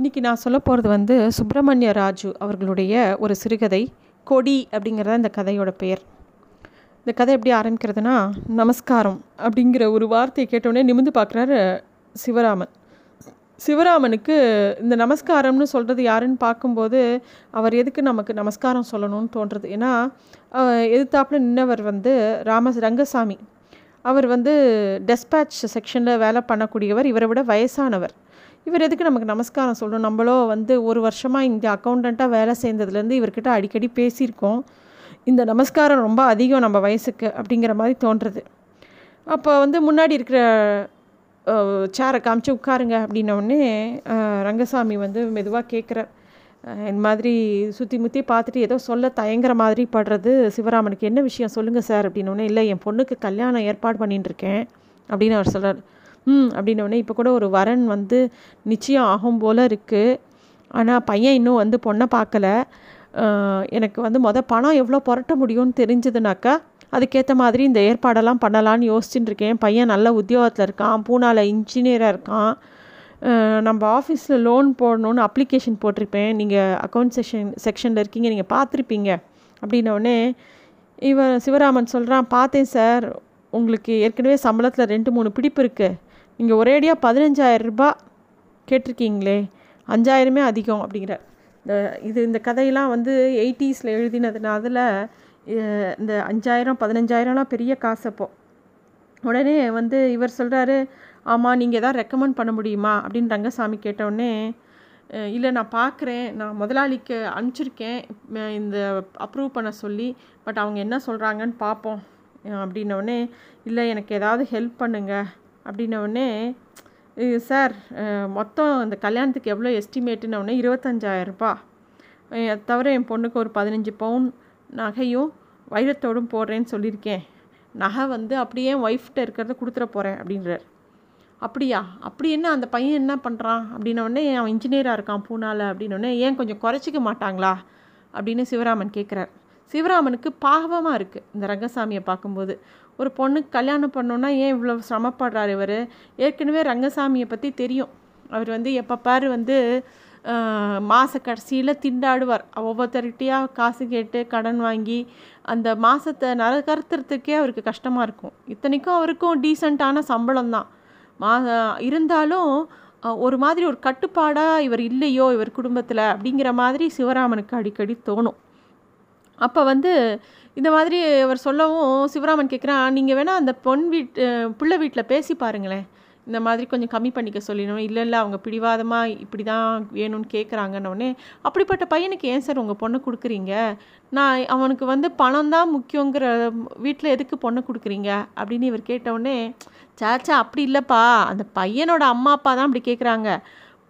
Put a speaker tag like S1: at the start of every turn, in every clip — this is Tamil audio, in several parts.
S1: இன்றைக்கி நான் சொல்ல போகிறது வந்து சுப்பிரமணிய ராஜு அவர்களுடைய ஒரு சிறுகதை கொடி அப்படிங்கிறத இந்த கதையோட பெயர். இந்த கதை எப்படி ஆரம்பிக்கிறதுனா நமஸ்காரம் அப்படிங்கிற ஒரு வார்த்தையை கேட்டோடனே நிமிந்து பார்க்குறாரு சிவராமன். சிவராமனுக்கு இந்த நமஸ்காரம்னு சொல்கிறது யாருன்னு பார்க்கும்போது அவர் எதுக்கு நமக்கு நமஸ்காரம் சொல்லணும்னு தோன்றுறது ஏன்னா எதிர்த்தாப்புல நின்னவர் வந்து ராம ரங்கசாமி. அவர் வந்து டெஸ்பேட்ச் செக்ஷனில் வேலை பண்ணக்கூடியவர். இவரை விட வயசானவர். இவர் எதுக்கு நமக்கு நமஸ்காரம் சொல்லணும்? நம்மளோ வந்து ஒரு வருஷமாக இங்கே அக்கௌண்டண்ட்டாக வேலை சேர்ந்ததுலேருந்து இவர்கிட்ட அடிக்கடி பேசியிருக்கோம். இந்த நமஸ்காரம் ரொம்ப அதிகம் நம்ம வயசுக்கு அப்படிங்கிற மாதிரி தோன்றுறது. அப்போ வந்து முன்னாடி இருக்கிற சேரை காமிச்சு உட்காருங்க அப்படின்னோடனே ரங்கசாமி வந்து மெதுவாக கேட்குறார். இந்த மாதிரி சுற்றி முற்றி பார்த்துட்டு ஏதோ சொல்ல தயங்குற மாதிரி படுறது சிவராமனுக்கு என்ன விஷயம்? சொல்லுங்கள் சார் அப்படின்னோடனே இல்லை என் பொண்ணுக்கு கல்யாணம் ஏற்பாடு பண்ணிட்டுருக்கேன் அப்படின்னு அவர் சொல்கிறார் ம் அப்படின்னோடனே இப்போ கூட ஒரு வரன் வந்து நிச்சயம் ஆகும் போல் இருக்குது ஆனால் பையன் இன்னும் வந்து பொண்ணை பார்க்கல எனக்கு வந்து மொதல் பணம் எவ்வளோ புரட்ட முடியும்னு தெரிஞ்சதுனாக்கா அதுக்கேற்ற மாதிரி இந்த ஏற்பாடெல்லாம் பண்ணலான்னு யோசிச்சுட்டு இருக்கேன். பையன் நல்ல உத்தியோகத்தில் இருக்கான் பூனாவில் இன்ஜினியராக இருக்கான். நம்ம ஆஃபீஸில் லோன் போடணுன்னு அப்ளிகேஷன் போட்டிருப்பேன். நீங்கள் அக்கௌண்ட் செக்ஷன் செக்ஷனில் இருக்கீங்க நீங்கள் பார்த்துருப்பீங்க அப்படின்னோடனே இவன் சிவராமன் சொல்கிறான் பார்த்தேன் சார். உங்களுக்கு ஏற்கனவே சம்பளத்தில் ரெண்டு மூணு பிடிப்பு இருக்குது நீங்கள் ஒரேடியாக பதினஞ்சாயிரம் ரூபாய் கேட்டிருக்கீங்களே அஞ்சாயிரமே அதிகம் அப்படிங்கிற இந்த இது இந்த கதையெல்லாம் வந்து எயிட்டிஸில் எழுதினதுனால இந்த அஞ்சாயிரம் பதினஞ்சாயிரம்லாம் பெரிய காசு அப்போ. உடனே வந்து இவர் சொல்கிறாரு ஆமாம் நீங்கள் எதாவது ரெக்கமெண்ட் பண்ண முடியுமா? அப்படின்னு ரங்கசாமி கேட்டவுடனே இல்லை நான் பார்க்குறேன் நான் முதலாளிக்கு அனுப்பிச்சிருக்கேன். இந்த அப்ரூவ் பண்ண சொல்லி பட் அவங்க என்ன சொல்கிறாங்கன்னு பார்ப்போம் அப்படின்னோடனே இல்லை எனக்கு ஏதாவது ஹெல்ப் பண்ணுங்கள் அப்படின்னவுடனே சார் மொத்தம் இந்த கல்யாணத்துக்கு எவ்வளோ எஸ்டிமேட்டுன்னொடனே இருபத்தஞ்சாயிரரூபா தவிர என் பொண்ணுக்கு ஒரு பதினஞ்சு பவுன் நகையும் வைரத்தோடும் போடுறேன்னு சொல்லியிருக்கேன். நகை வந்து அப்படியே ஒய்ஃப்கிட்ட இருக்கிறத கொடுத்துட போகிறேன் அப்படின்றார். அப்படியா? அப்படி என்ன? அந்த பையன் என்ன பண்ணுறான் அப்படின்னோடனே அவன் இன்ஜினியராக இருக்கான் பூனாவில் அப்படின்னோடனே ஏன் கொஞ்சம் குறைச்சிக்க மாட்டாங்களா? அப்படின்னு சிவராமன் கேட்குறார். சிவராமனுக்கு பாவமாக இருக்குது இந்த ரங்கசாமியை பார்க்கும்போது. ஒரு பொண்ணுக்கு கல்யாணம் பண்ணோன்னா ஏன் இவ்வளோ சிரமப்படுறார் இவர்? ஏற்கனவே ரங்கசாமியை பற்றி தெரியும். அவர் வந்து எப்போ பாரு வந்து மாத கடைசியில் திண்டாடுவார். ஒவ்வொருத்தர்கிட்டையாக காசு கேட்டு கடன் வாங்கி அந்த மாதத்தை நரகர்த்துறதுக்கே அவருக்கு கஷ்டமாக இருக்கும். இத்தனைக்கும் அவருக்கும் டீசெண்டான சம்பளம் தான். மா இருந்தாலும் ஒரு மாதிரி ஒரு கட்டுப்பாடாக இவர் இல்லையோ இவர் குடும்பத்தில் அப்படிங்கிற மாதிரி சிவராமனுக்கு அடிக்கடி தோணும். அப்போ வந்து இந்த மாதிரி அவர் சொல்லவும் சிவராமன் கேட்குறான் நீங்கள் வேணால் அந்த பொன் வீட்டு பிள்ளை வீட்டில் பேசி பாருங்களேன். இந்த மாதிரி கொஞ்சம் கம்மி பண்ணிக்க சொல்லிடணும். இல்லை இல்லை அவங்க பிடிவாதமாக இப்படி தான் வேணும்னு கேட்குறாங்கன்னொடனே அப்படிப்பட்ட பையனுக்கு ஏன் சார் உங்கள் பொண்ணை கொடுக்குறீங்க? நான் அவனுக்கு வந்து பணம் தான் முக்கியங்கிற வீட்டில் எதுக்கு பொண்ணை கொடுக்குறீங்க? அப்படின்னு இவர் கேட்டவுடனே சாச்சா அப்படி இல்லைப்பா. அந்த பையனோட அம்மா அப்பா தான் அப்படி கேட்குறாங்க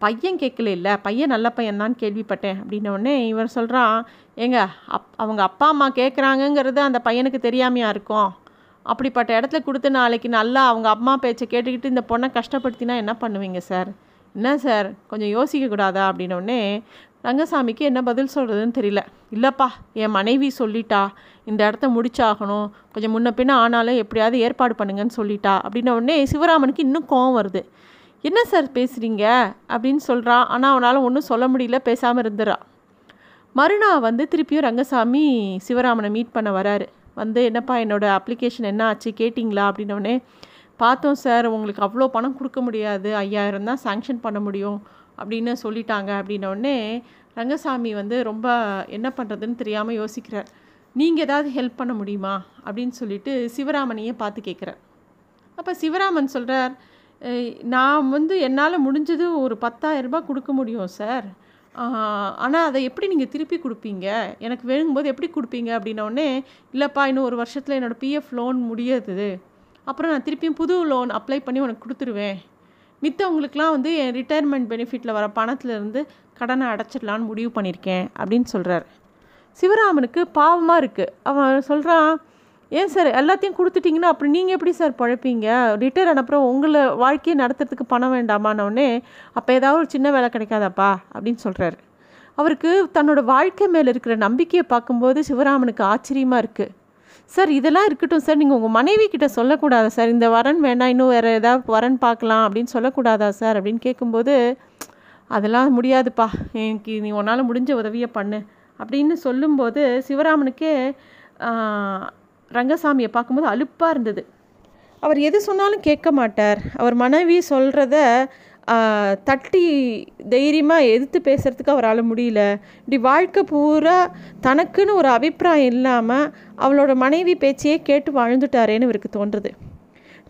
S1: பையன் கேட்கல இல்லை பையன் நல்ல பையன் தான் கேள்விப்பட்டேன் அப்படின்னோடனே இவர் சொல்கிறான் ஏங்க அப் அவங்க அப்பா அம்மா கேட்குறாங்கங்கிறது அந்த பையனுக்கு தெரியாமையாக இருக்கும். அப்படிப்பட்ட இடத்துல கொடுத்து நாளைக்கு நல்லா அவங்க அம்மா பேச்சை கேட்டுக்கிட்டு இந்த பொண்ணை கஷ்டப்படுத்தினா என்ன பண்ணுவீங்க சார்? என்ன சார் கொஞ்சம் யோசிக்கக்கூடாதா அப்படின்னோடனே ரங்கசாமிக்கு என்ன பதில் சொல்கிறதுன்னு தெரியல. இல்லைப்பா என் மனைவி சொல்லிட்டா இந்த இடத்த முடிச்சாகணும் கொஞ்சம் முன்ன பின்ன ஆனாலும் எப்படியாவது ஏற்பாடு பண்ணுங்கன்னு சொல்லிட்டா அப்படின்ன உடனே சிவராமனுக்கு இன்னும் கோவம் வருது. என்ன சார் பேசுகிறீங்க அப்படின்னு சொல்கிறான் ஆனால் அவனால் ஒன்றும் சொல்ல முடியல பேசாமல் இருந்துடா மறுநாள் வந்து திருப்பியும் ரங்கசாமி சிவராமனை மீட் பண்ண வராரு. வந்து என்னப்பா என்னோடய அப்ளிகேஷன் என்ன ஆச்சு? கேட்டிங்களா? அப்படின்னோடனே பார்த்தோம் சார் உங்களுக்கு அவ்வளோ பணம் கொடுக்க முடியாது. ஐயாயிரம் தான் சாங்ஷன் பண்ண முடியும். அப்படின்னு சொல்லிட்டாங்க. அப்படின்னோடனே ரங்கசாமி வந்து ரொம்ப என்ன பண்ணுறதுன்னு தெரியாமல் யோசிக்கிறார். நீங்கள் ஏதாவது ஹெல்ப் பண்ண முடியுமா? அப்படின்னு சொல்லிட்டு சிவராமனையே பார்த்து கேட்குறார் அப்போ சிவராமன் சொல்கிறார் நான் வந்து என்னால் முடிஞ்சது ஒரு பத்தாயிரரூபா கொடுக்க முடியும் சார். ஆனால் அதை எப்படி நீங்கள் திருப்பி கொடுப்பீங்க? எனக்கு வேணுங்கும்போது எப்படி கொடுப்பீங்க? அப்படின்னோடனே இல்லைப்பா இன்னும் ஒரு வருஷத்தில் என்னோடய பிஎஃப் லோன் முடியாது. அப்புறம் நான் திருப்பியும் புது லோன் அப்ளை பண்ணி உனக்கு கொடுத்துருவேன். மித்தவங்களுக்கெலாம் வந்து என் ரிட்டையர்மெண்ட் பெனிஃபிட்டில் வர பணத்துலேருந்து கடனை அடைச்சிடலான்னு முடிவு பண்ணியிருக்கேன் அப்படின்னு சொல்கிறார் சிவராமனுக்கு பாவமாக இருக்குது அவன் சொல்கிறான் ஏன் சார் எல்லாத்தையும் கொடுத்துட்டிங்கன்னா அப்புறம் நீங்கள் எப்படி சார் பழப்பீங்க? ரிட்டையர் ஆனப்புறம் உங்களை வாழ்க்கையை நடத்துறதுக்கு பணம் வேண்டாமானோடனே அப்போ ஏதாவது ஒரு சின்ன வேலை கிடைக்காதாப்பா அப்படின்னு சொல்கிறாரு அவருக்கு தன்னோட வாழ்க்கை மேலே இருக்கிற நம்பிக்கையை பார்க்கும்போது சிவராமனுக்கு ஆச்சரியமாக இருக்குது சார் இதெல்லாம் இருக்கட்டும் சார் நீங்கள் உங்கள் மனைவி கிட்ட சொல்லக்கூடாதா சார்? இந்த வரன் வேண்டாம் இன்னும் வேறு ஏதாவது வரன் பார்க்கலாம் அப்படின்னு சொல்லக்கூடாதா சார்? அப்படின்னு கேட்கும்போது அதெல்லாம் முடியாதுப்பா எனக்கு நீ உன்னால் முடிஞ்ச உதவியை பண்ணு. அப்படின்னு சொல்லும்போது சிவராமனுக்கே ரங்கசாமியை பார்க்கும்போது அலுப்பாக இருந்தது. அவர் எது சொன்னாலும் கேட்க மாட்டார். அவர் மனைவி சொல்கிறத தட்டி தைரியமாக எதிர்த்து பேசுகிறதுக்கு அவரால் முடியல. இப்படி வாழ்க்கை பூரா தனக்குன்னு ஒரு அபிப்பிராயம் இல்லாமல் அவளோட மனைவி பேச்சையே கேட்டு வாழ்ந்துட்டாரேன்னு இவருக்கு தோன்றுது.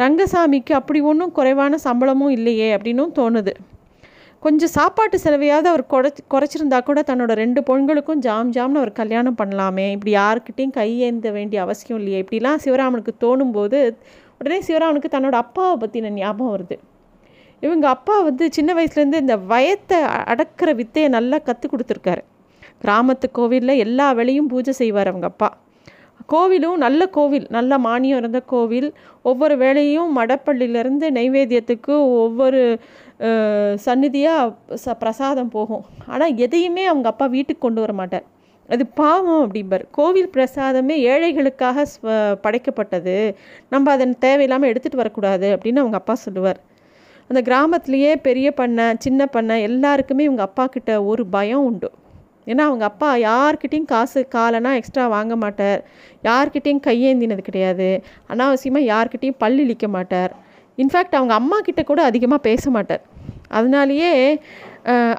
S1: ரங்கசாமிக்கு அப்படி ஒன்றும் குறைவான சம்பளமும் இல்லையே அப்படின்னும் தோணுது. கொஞ்சம் சாப்பாட்டு செலவையாவது அவர் குறைச்சி குறைச்சிருந்தா கூட தன்னோட ரெண்டு பொண்களுக்கும் ஜாம் ஜாம்னு அவர் கல்யாணம் பண்ணலாமே. இப்படி யாருக்கிட்டையும் கையேந்த வேண்டிய அவசியம் இல்லையே. இப்படிலாம் சிவராமனுக்கு தோணும்போது உடனே சிவராமனுக்கு தன்னோட அப்பாவை பற்றின ஞாபகம் வருது. இவங்க அப்பா வந்து சின்ன வயசுலேருந்து இந்த வயத்தை அடக்கிற வித்தையை நல்லா கற்றுக் கொடுத்துருக்காரு. கிராமத்து கோவிலில் எல்லா வேலையும் பூஜை செய்வார் அவங்க அப்பா. கோவிலும் நல்ல கோவில் நல்ல மானியம் இருந்த கோவில். ஒவ்வொரு வேலையும் மடப்பள்ளியிலேருந்து நைவேத்தியத்துக்கு ஒவ்வொரு சந்நிதியாக ச பிரசாதம் போகும். ஆனால் எதையுமே அவங்க அப்பா வீட்டுக்கு கொண்டு வர மாட்டார். அது பாவம் அப்படிம்பார். கோவில் பிரசாதமே ஏழைகளுக்காக படைக்கப்பட்டது. நம்ம அதன் தேவையில்லாமல் எடுத்துகிட்டு வரக்கூடாது அப்படின்னு அவங்க அப்பா சொல்லுவார். அந்த கிராமத்துலேயே பெரிய பண்ணை சின்ன பண்ணை எல்லாருக்குமே இவங்க அப்பா கிட்ட ஒரு பயம் உண்டு. ஏன்னா அவங்க அப்பா யார்கிட்டையும் காசு காலனா எக்ஸ்ட்ரா வாங்க மாட்டார். யார்கிட்டையும் கையேந்தினது கிடையாது. அனாவசியமாக யார்கிட்டையும் பல் இழிக்க மாட்டார். இன்ஃபேக்ட் அவங்க அம்மா கிட்ட கூட அதிகமாக பேச மாட்டார். அதனாலேயே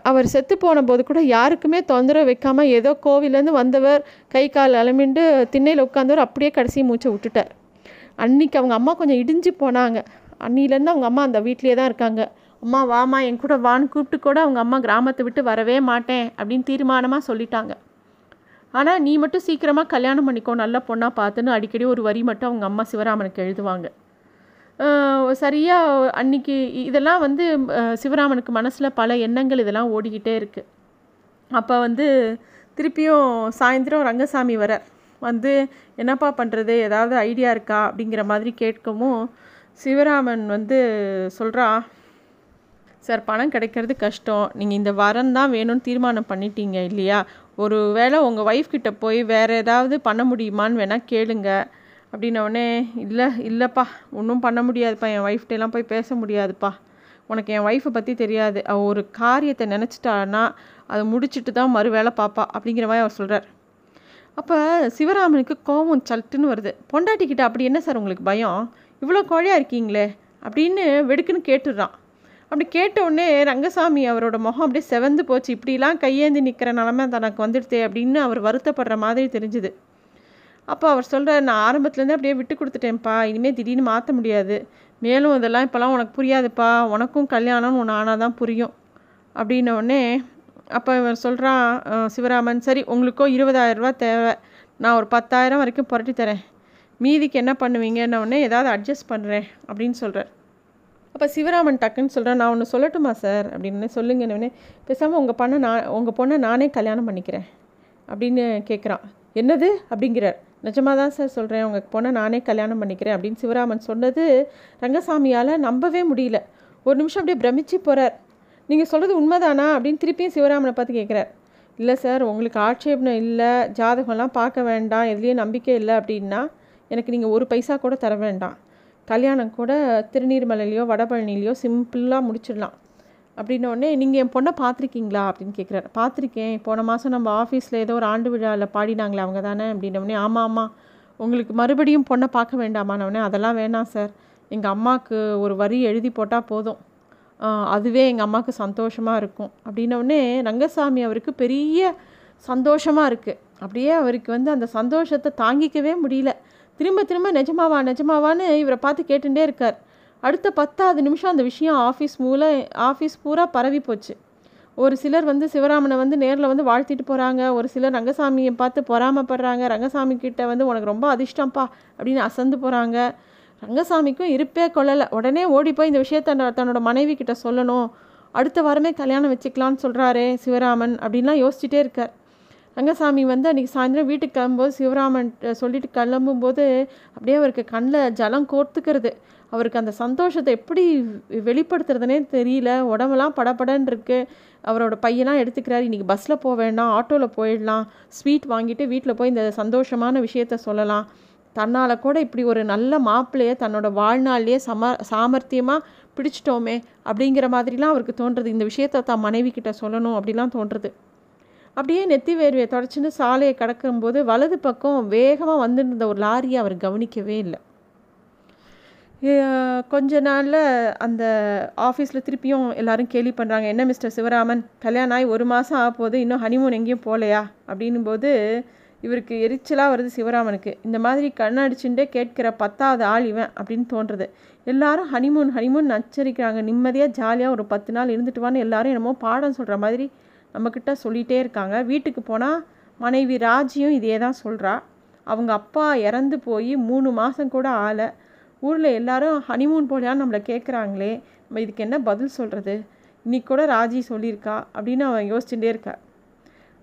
S1: அவர் செத்து போன போது கூட யாருக்குமே தொந்தரவு வைக்காமல் ஏதோ கோவிலேருந்து வந்தவர் கை கால் அலமிண்டு திண்ணையில் உட்காந்தவர் அப்படியே கடைசி மூச்சை விட்டுட்டார். அன்னைக்கு அவங்க அம்மா கொஞ்சம் இடிஞ்சு போனாங்க. அன்னிலேருந்து அவங்க அம்மா அந்த வீட்லேயே தான் இருக்காங்க. அம்மா வாமா என் கூட வான்னு கூப்பிட்டு கூட அவங்க அம்மா கிராமத்தை விட்டு வரவே மாட்டேன் அப்படின்னு தீர்மானமாக சொல்லிட்டாங்க. ஆனால் நீ மட்டும் சீக்கிரமாக கல்யாணம் பண்ணிக்கோ நல்ல பொண்ணாக பார்த்துன்னு அடிக்கடி ஒரு வரி மட்டும் அவங்க அம்மா சிவராமனுக்கு எழுதுவாங்க. சரியாக அன்னைக்கு இதெல்லாம் வந்து சிவராமனுக்கு மனசில் பல எண்ணங்கள் இதெல்லாம் ஓடிக்கிட்டே இருக்குது அப்போ வந்து திருப்பியும் சாயந்தரம் ரங்கசாமி வர வந்து என்னப்பா பண்ணுறது ஏதாவது ஐடியா இருக்கா அப்படிங்கிற மாதிரி கேட்கவும் சிவராமன் வந்து சொல்கிறா சார் பணம் கிடைக்கிறது கஷ்டம். நீங்கள் இந்த வரம் தான் வேணும்னு தீர்மானம் பண்ணிட்டீங்க இல்லையா? ஒரு வேளை உங்கள் ஒய்ஃப் கிட்டே போய் வேறு ஏதாவது பண்ண முடியுமான்னு வேணால் கேளுங்க. அப்படின்னோடனே இல்லை இல்லைப்பா ஒன்றும் பண்ண முடியாதுப்பா. என் ஒய்ஃப்டெல்லாம் போய் பேச முடியாதுப்பா. உனக்கு என் ஒய்ஃபை பற்றி தெரியாது. அவள் ஒரு காரியத்தை நினச்சிட்டான்னா அதை முடிச்சுட்டு தான் மறு வேலை பாப்பா அப்படிங்கிற மாதிரி அவர் சொல்கிறார் அப்போ சிவராமனுக்கு கோபம் சல்ட்டுன்னு வருது. பொண்டாட்டிக்கிட்ட அப்படி என்ன சார் உங்களுக்கு பயம்? இவ்வளோ கோழையாக இருக்கீங்களே? அப்படின்னு வெடுக்குன்னு கேட்டுடுறான். அப்படி கேட்டவுடனே ரங்கசாமி அவரோட முகம் அப்படியே செவந்து போச்சு. இப்படிலாம் கையேந்தி நிற்கிற நிலமை தனக்கு வந்துடுதே அப்படின்னு அவர் வருத்தப்படுற மாதிரி தெரிஞ்சுது. அப்போ அவர் சொல்கிற நான் ஆரம்பத்துலேருந்து அப்படியே விட்டு கொடுத்துட்டேன்ப்பா. இனிமேல் திடீர்னு மாற்ற முடியாது. மேலும் இதெல்லாம் இப்போல்லாம் உனக்கு புரியாதுப்பா. உனக்கும் கல்யாணம்னு ஒன்று ஆனால் தான் புரியும். அப்படின்னோடனே அப்போ இவர் சொல்கிறான் சிவராமன் சரி உங்களுக்கோ இருபதாயிரரூபா தேவை. நான் ஒரு பத்தாயிரம் வரைக்கும் புரட்டி தரேன். மீதிக்கு என்ன பண்ணுவீங்கன்ன உடனே ஏதாவது அட்ஜஸ்ட் பண்ணுறேன். அப்படின்னு சொல்கிறார் அப்போ சிவராமன் டக்குன்னு சொல்கிறேன் நான் ஒன்று சொல்லட்டுமா சார்? அப்படின்னு சொல்லுங்கன்னு பேசாமல் உங்கள் பண்ண நான் உங்கள் பொண்ணை நானே கல்யாணம் பண்ணிக்கிறேன் அப்படின்னு கேட்குறான் என்னது? அப்படிங்கிறார். நிஜமாக தான் சார் சொல்கிறேன் உங்கள் பொண்ணை நானே கல்யாணம் பண்ணிக்கிறேன் அப்படின்னு சிவராமன் சொன்னது ரங்கசாமியால் நம்பவே முடியல. ஒரு நிமிஷம் அப்படியே பிரமிச்சு போகிறார் நீங்கள் சொல்கிறது உண்மைதானா? அப்படின்னு திருப்பியும் சிவராமனை பார்த்து கேட்குறார் இல்லை சார் உங்களுக்கு ஆட்சேபனை இல்லை ஜாதகம்லாம் பார்க்க வேண்டாம் எதுலேயும் நம்பிக்கை இல்லை அப்படின்னா எனக்கு நீங்கள் ஒரு பைசா கூட தர வேண்டாம். கல்யாணம் கூட திருநீர்மலையிலையோ வடபழனிலையோ சிம்பிளாக முடிச்சிடலாம். அப்படின்னோடனே நீங்கள் என் பொண்ணை பார்த்துருக்கீங்களா? அப்படின்னு கேட்குறாரு பார்த்துருக்கேன். போன மாதம் நம்ம ஆஃபீஸில் ஏதோ ஒரு ஆண்டு விழாவில் பாடினாங்களே அவங்க தானே? அப்படின்னோடனே ஆமாம் ஆமாம் உங்களுக்கு மறுபடியும் பொண்ணை பார்க்க வேண்டாமானவனே அதெல்லாம் வேணாம் சார். எங்கள் அம்மாவுக்கு ஒரு வரி எழுதி போட்டால் போதும். அதுவே எங்கள் அம்மாவுக்கு சந்தோஷமாக இருக்கும். அப்படின்னோடனே ரங்கசாமி அவருக்கு பெரிய சந்தோஷமாக இருக்குது அப்படியே அவருக்கு வந்து அந்த சந்தோஷத்தை தாங்கிக்கவே முடியல. திரும்ப திரும்ப நிஜமாவா நிஜமாவான்னு இவரை பார்த்து கேட்டுட்டே இருக்கார். அடுத்த பத்தாவது நிமிஷம் அந்த விஷயம் ஆஃபீஸ் மூலம் ஆஃபீஸ் பூரா பரவி போச்சு. ஒரு சிலர் வந்து சிவராமனை வந்து நேரில் வந்து வாழ்த்திட்டு போகிறாங்க ஒரு சிலர் ரங்கசாமியை பார்த்து பொறாமப்படுறாங்க. ரங்கசாமி கிட்ட வந்து உனக்கு ரொம்ப அதிர்ஷ்டம்ப்பா அப்படின்னு அசந்து போகிறாங்க ரங்கசாமிக்கும் இருப்பே கொள்ளலை. உடனே ஓடி போய் இந்த விஷயத்த தன்னோட மனைவி கிட்ட சொல்லணும். அடுத்த வாரமே கல்யாணம் வச்சுக்கலான்னு சொல்கிறாரே சிவராமன் அப்படின்லாம் யோசிச்சுட்டே இருக்கார். ரங்கசாமி வந்து அன்றைக்கி சாயந்தரம் வீட்டுக்கு கிளம்பும்போது சிவராமன் சொல்லிட்டு கிளம்பும்போது அப்படியே அவருக்கு கண்ணில் ஜலம் கோர்த்துக்கிறது. அவருக்கு அந்த சந்தோஷத்தை எப்படி வெளிப்படுத்துறதுனே தெரியல. உடம்பெல்லாம் படப்படன்னு இருக்குது அவரோட பையனாக எடுத்துக்கிறாரு. இன்றைக்கி பஸ்ஸில் போக வேண்டாம். ஆட்டோவில் போயிடலாம். ஸ்வீட் வாங்கிட்டு வீட்டில் போய் இந்த சந்தோஷமான விஷயத்த சொல்லலாம். தன்னால் கூட இப்படி ஒரு நல்ல மாப்பிள்ளையை தன்னோட வாழ்நாள்லேயே சம சாமர்த்தியமாக பிடிச்சிட்டோமே அப்படிங்கிற மாதிரிலாம் அவருக்கு தோன்றுறது இந்த விஷயத்தை தான் மனைவி கிட்ட சொல்லணும் அப்படிலாம் தோன்றுறது அப்படியே நெத்தி வேர்வையை தொடச்சின்னு சாலையை கடக்கும்போது வலது பக்கம் வேகமாக வந்துருந்த ஒரு லாரியை அவர் கவனிக்கவே இல்லை. கொஞ்ச நாளில் அந்த ஆஃபீஸில் திருப்பியும் எல்லாரும் கேள்வி பண்ணுறாங்க என்ன மிஸ்டர் சிவராமன்? கல்யாணம் ஆகி ஒரு மாதம் ஆக போது இன்னும் ஹனிமூன் எங்கேயும் போகலையா? அப்படின்னும் போது இவருக்கு எரிச்சலாக வருது சிவராமனுக்கு. இந்த மாதிரி கண்ணடிச்சுட்டே கேட்கிற பத்தாவது ஆள் இவன் அப்படின்னு தோன்றுறது எல்லாரும் ஹனிமூன் ஹனிமூன் நச்சரிக்கிறாங்க நிம்மதியாக ஜாலியாக ஒரு பத்து நாள் இருந்துட்டு வான்னு எல்லாரும் என்னமோ பாடம் சொல்கிற மாதிரி நம்மக்கிட்ட சொல்லிகிட்டே இருக்காங்க. வீட்டுக்கு போனால் மனைவி ராஜியும் இதே தான் சொல்கிறா அவங்க அப்பா இறந்து போய் மூணு மாதம் கூட ஆலை. ஊரில் எல்லாரும் ஹனிமூன் போலையான்னு நம்மளை கேட்குறாங்களே நம்ம இதுக்கு என்ன பதில் சொல்கிறது இன்றைக்கி கூட ராஜி சொல்லியிருக்கா அப்படின்னு அவன் யோசிச்சுட்டே இருக்கா.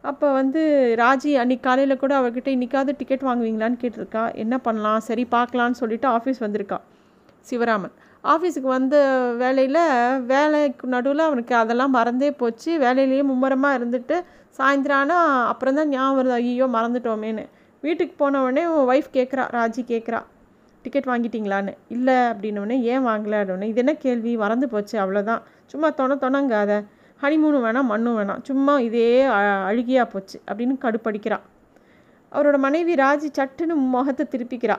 S1: அப்போ வந்து ராஜி அன்றைக்கி காலையில் கூட அவர்கிட்ட இன்றைக்காவது டிக்கெட் வாங்குவீங்களான்னு கேட்டிருக்கா. என்ன பண்ணலாம்? சரி பார்க்கலான்னு சொல்லிவிட்டு ஆஃபீஸ் வந்திருக்கா சிவராமன். ஆஃபீஸுக்கு வந்த வேலையில் வேலைக்கு நடுவில் அவனுக்கு அதெல்லாம் மறந்தே போச்சு. வேலையிலேயே மும்முரமாக இருந்துட்டு சாயந்தரம் ஆனால் அப்புறம் தான் ஞாபகம் வருது ஐயோ மறந்துட்டோமேன்னு. வீட்டுக்கு போனவுடனே உன் ஒய்ஃப் கேட்குறா ராஜி கேட்குறா டிக்கெட் வாங்கிட்டீங்களான்னு. இல்லை அப்படின்னோடனே ஏன் வாங்கலை? அப்படின்னே இது என்ன கேள்வி? மறந்து போச்சு அவ்வளோதான் சும்மா தொண தொணங்காத. ஹனிமூனும் வேணாம் மண்ணும் வேணாம். சும்மா இதே அழுகியாக போச்சு அப்படின்னு கடுப்படிக்கிறான் அவரோட மனைவி ராஜி சட்டுன்னு முகத்தை திருப்பிக்கிறா.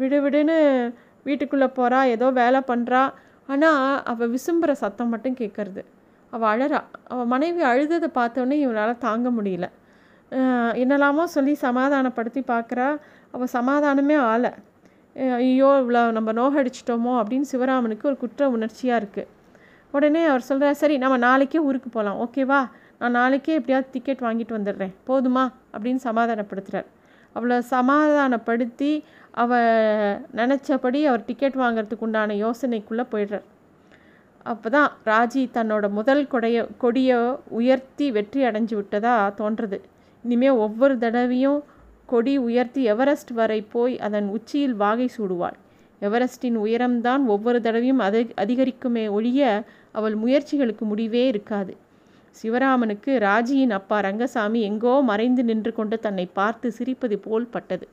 S1: விடு விடுன்னு வீட்டுக்குள்ளே போகிறா ஏதோ வேலை பண்ணுறா ஆனால் அவள் விசும்புகிற சத்தம் மட்டும் கேட்குறது அவள் அழறா. அவள் மனைவி அழுததை பார்த்தோன்னே இவனால் தாங்க முடியல. என்னெல்லாமோ சொல்லி சமாதானப்படுத்தி பார்க்குறா அவள் சமாதானமே ஆளை ஐயோ இவ்வளோ நம்ம நோகடிச்சிட்டோமோ அப்படின்னு சிவராமனுக்கு ஒரு குற்ற உணர்ச்சியாக இருக்குது உடனே அவர் சொல்கிறார் சரி நம்ம நாளைக்கே ஊருக்கு போகலாம் ஓகேவா நான் நாளைக்கே எப்படியாவது டிக்கெட் வாங்கிட்டு வந்துடுறேன். போதுமா? அப்படின்னு சமாதானப்படுத்துகிறார் அவளை சமாதானப்படுத்தி அவர் நினச்சபடி அவர் டிக்கெட் வாங்கிறதுக்கு உண்டான யோசனைக்குள்ளே போயிடுறார். அப்போ தான் ராஜி தன்னோட முதல் கொடைய கொடியை உயர்த்தி வெற்றி அடைஞ்சு விட்டதாக தோன்றுறது இனிமேல் ஒவ்வொரு தடவையும் கொடி உயர்த்தி எவரெஸ்ட் வரை போய் அதன் உச்சியில் வாகை சூடுவாள். எவரெஸ்டின் உயரம்தான் ஒவ்வொரு தடவையும் அது அதிகரிக்குமே ஒழிய அவள் முயற்சிகளுக்கு முடிவே இருக்காது. சிவராமனுக்கு ராஜியின் அப்பா ரங்கசாமி எங்கோ மறைந்து நின்று கொண்டு தன்னை பார்த்து சிரிப்பது போல் பட்டது.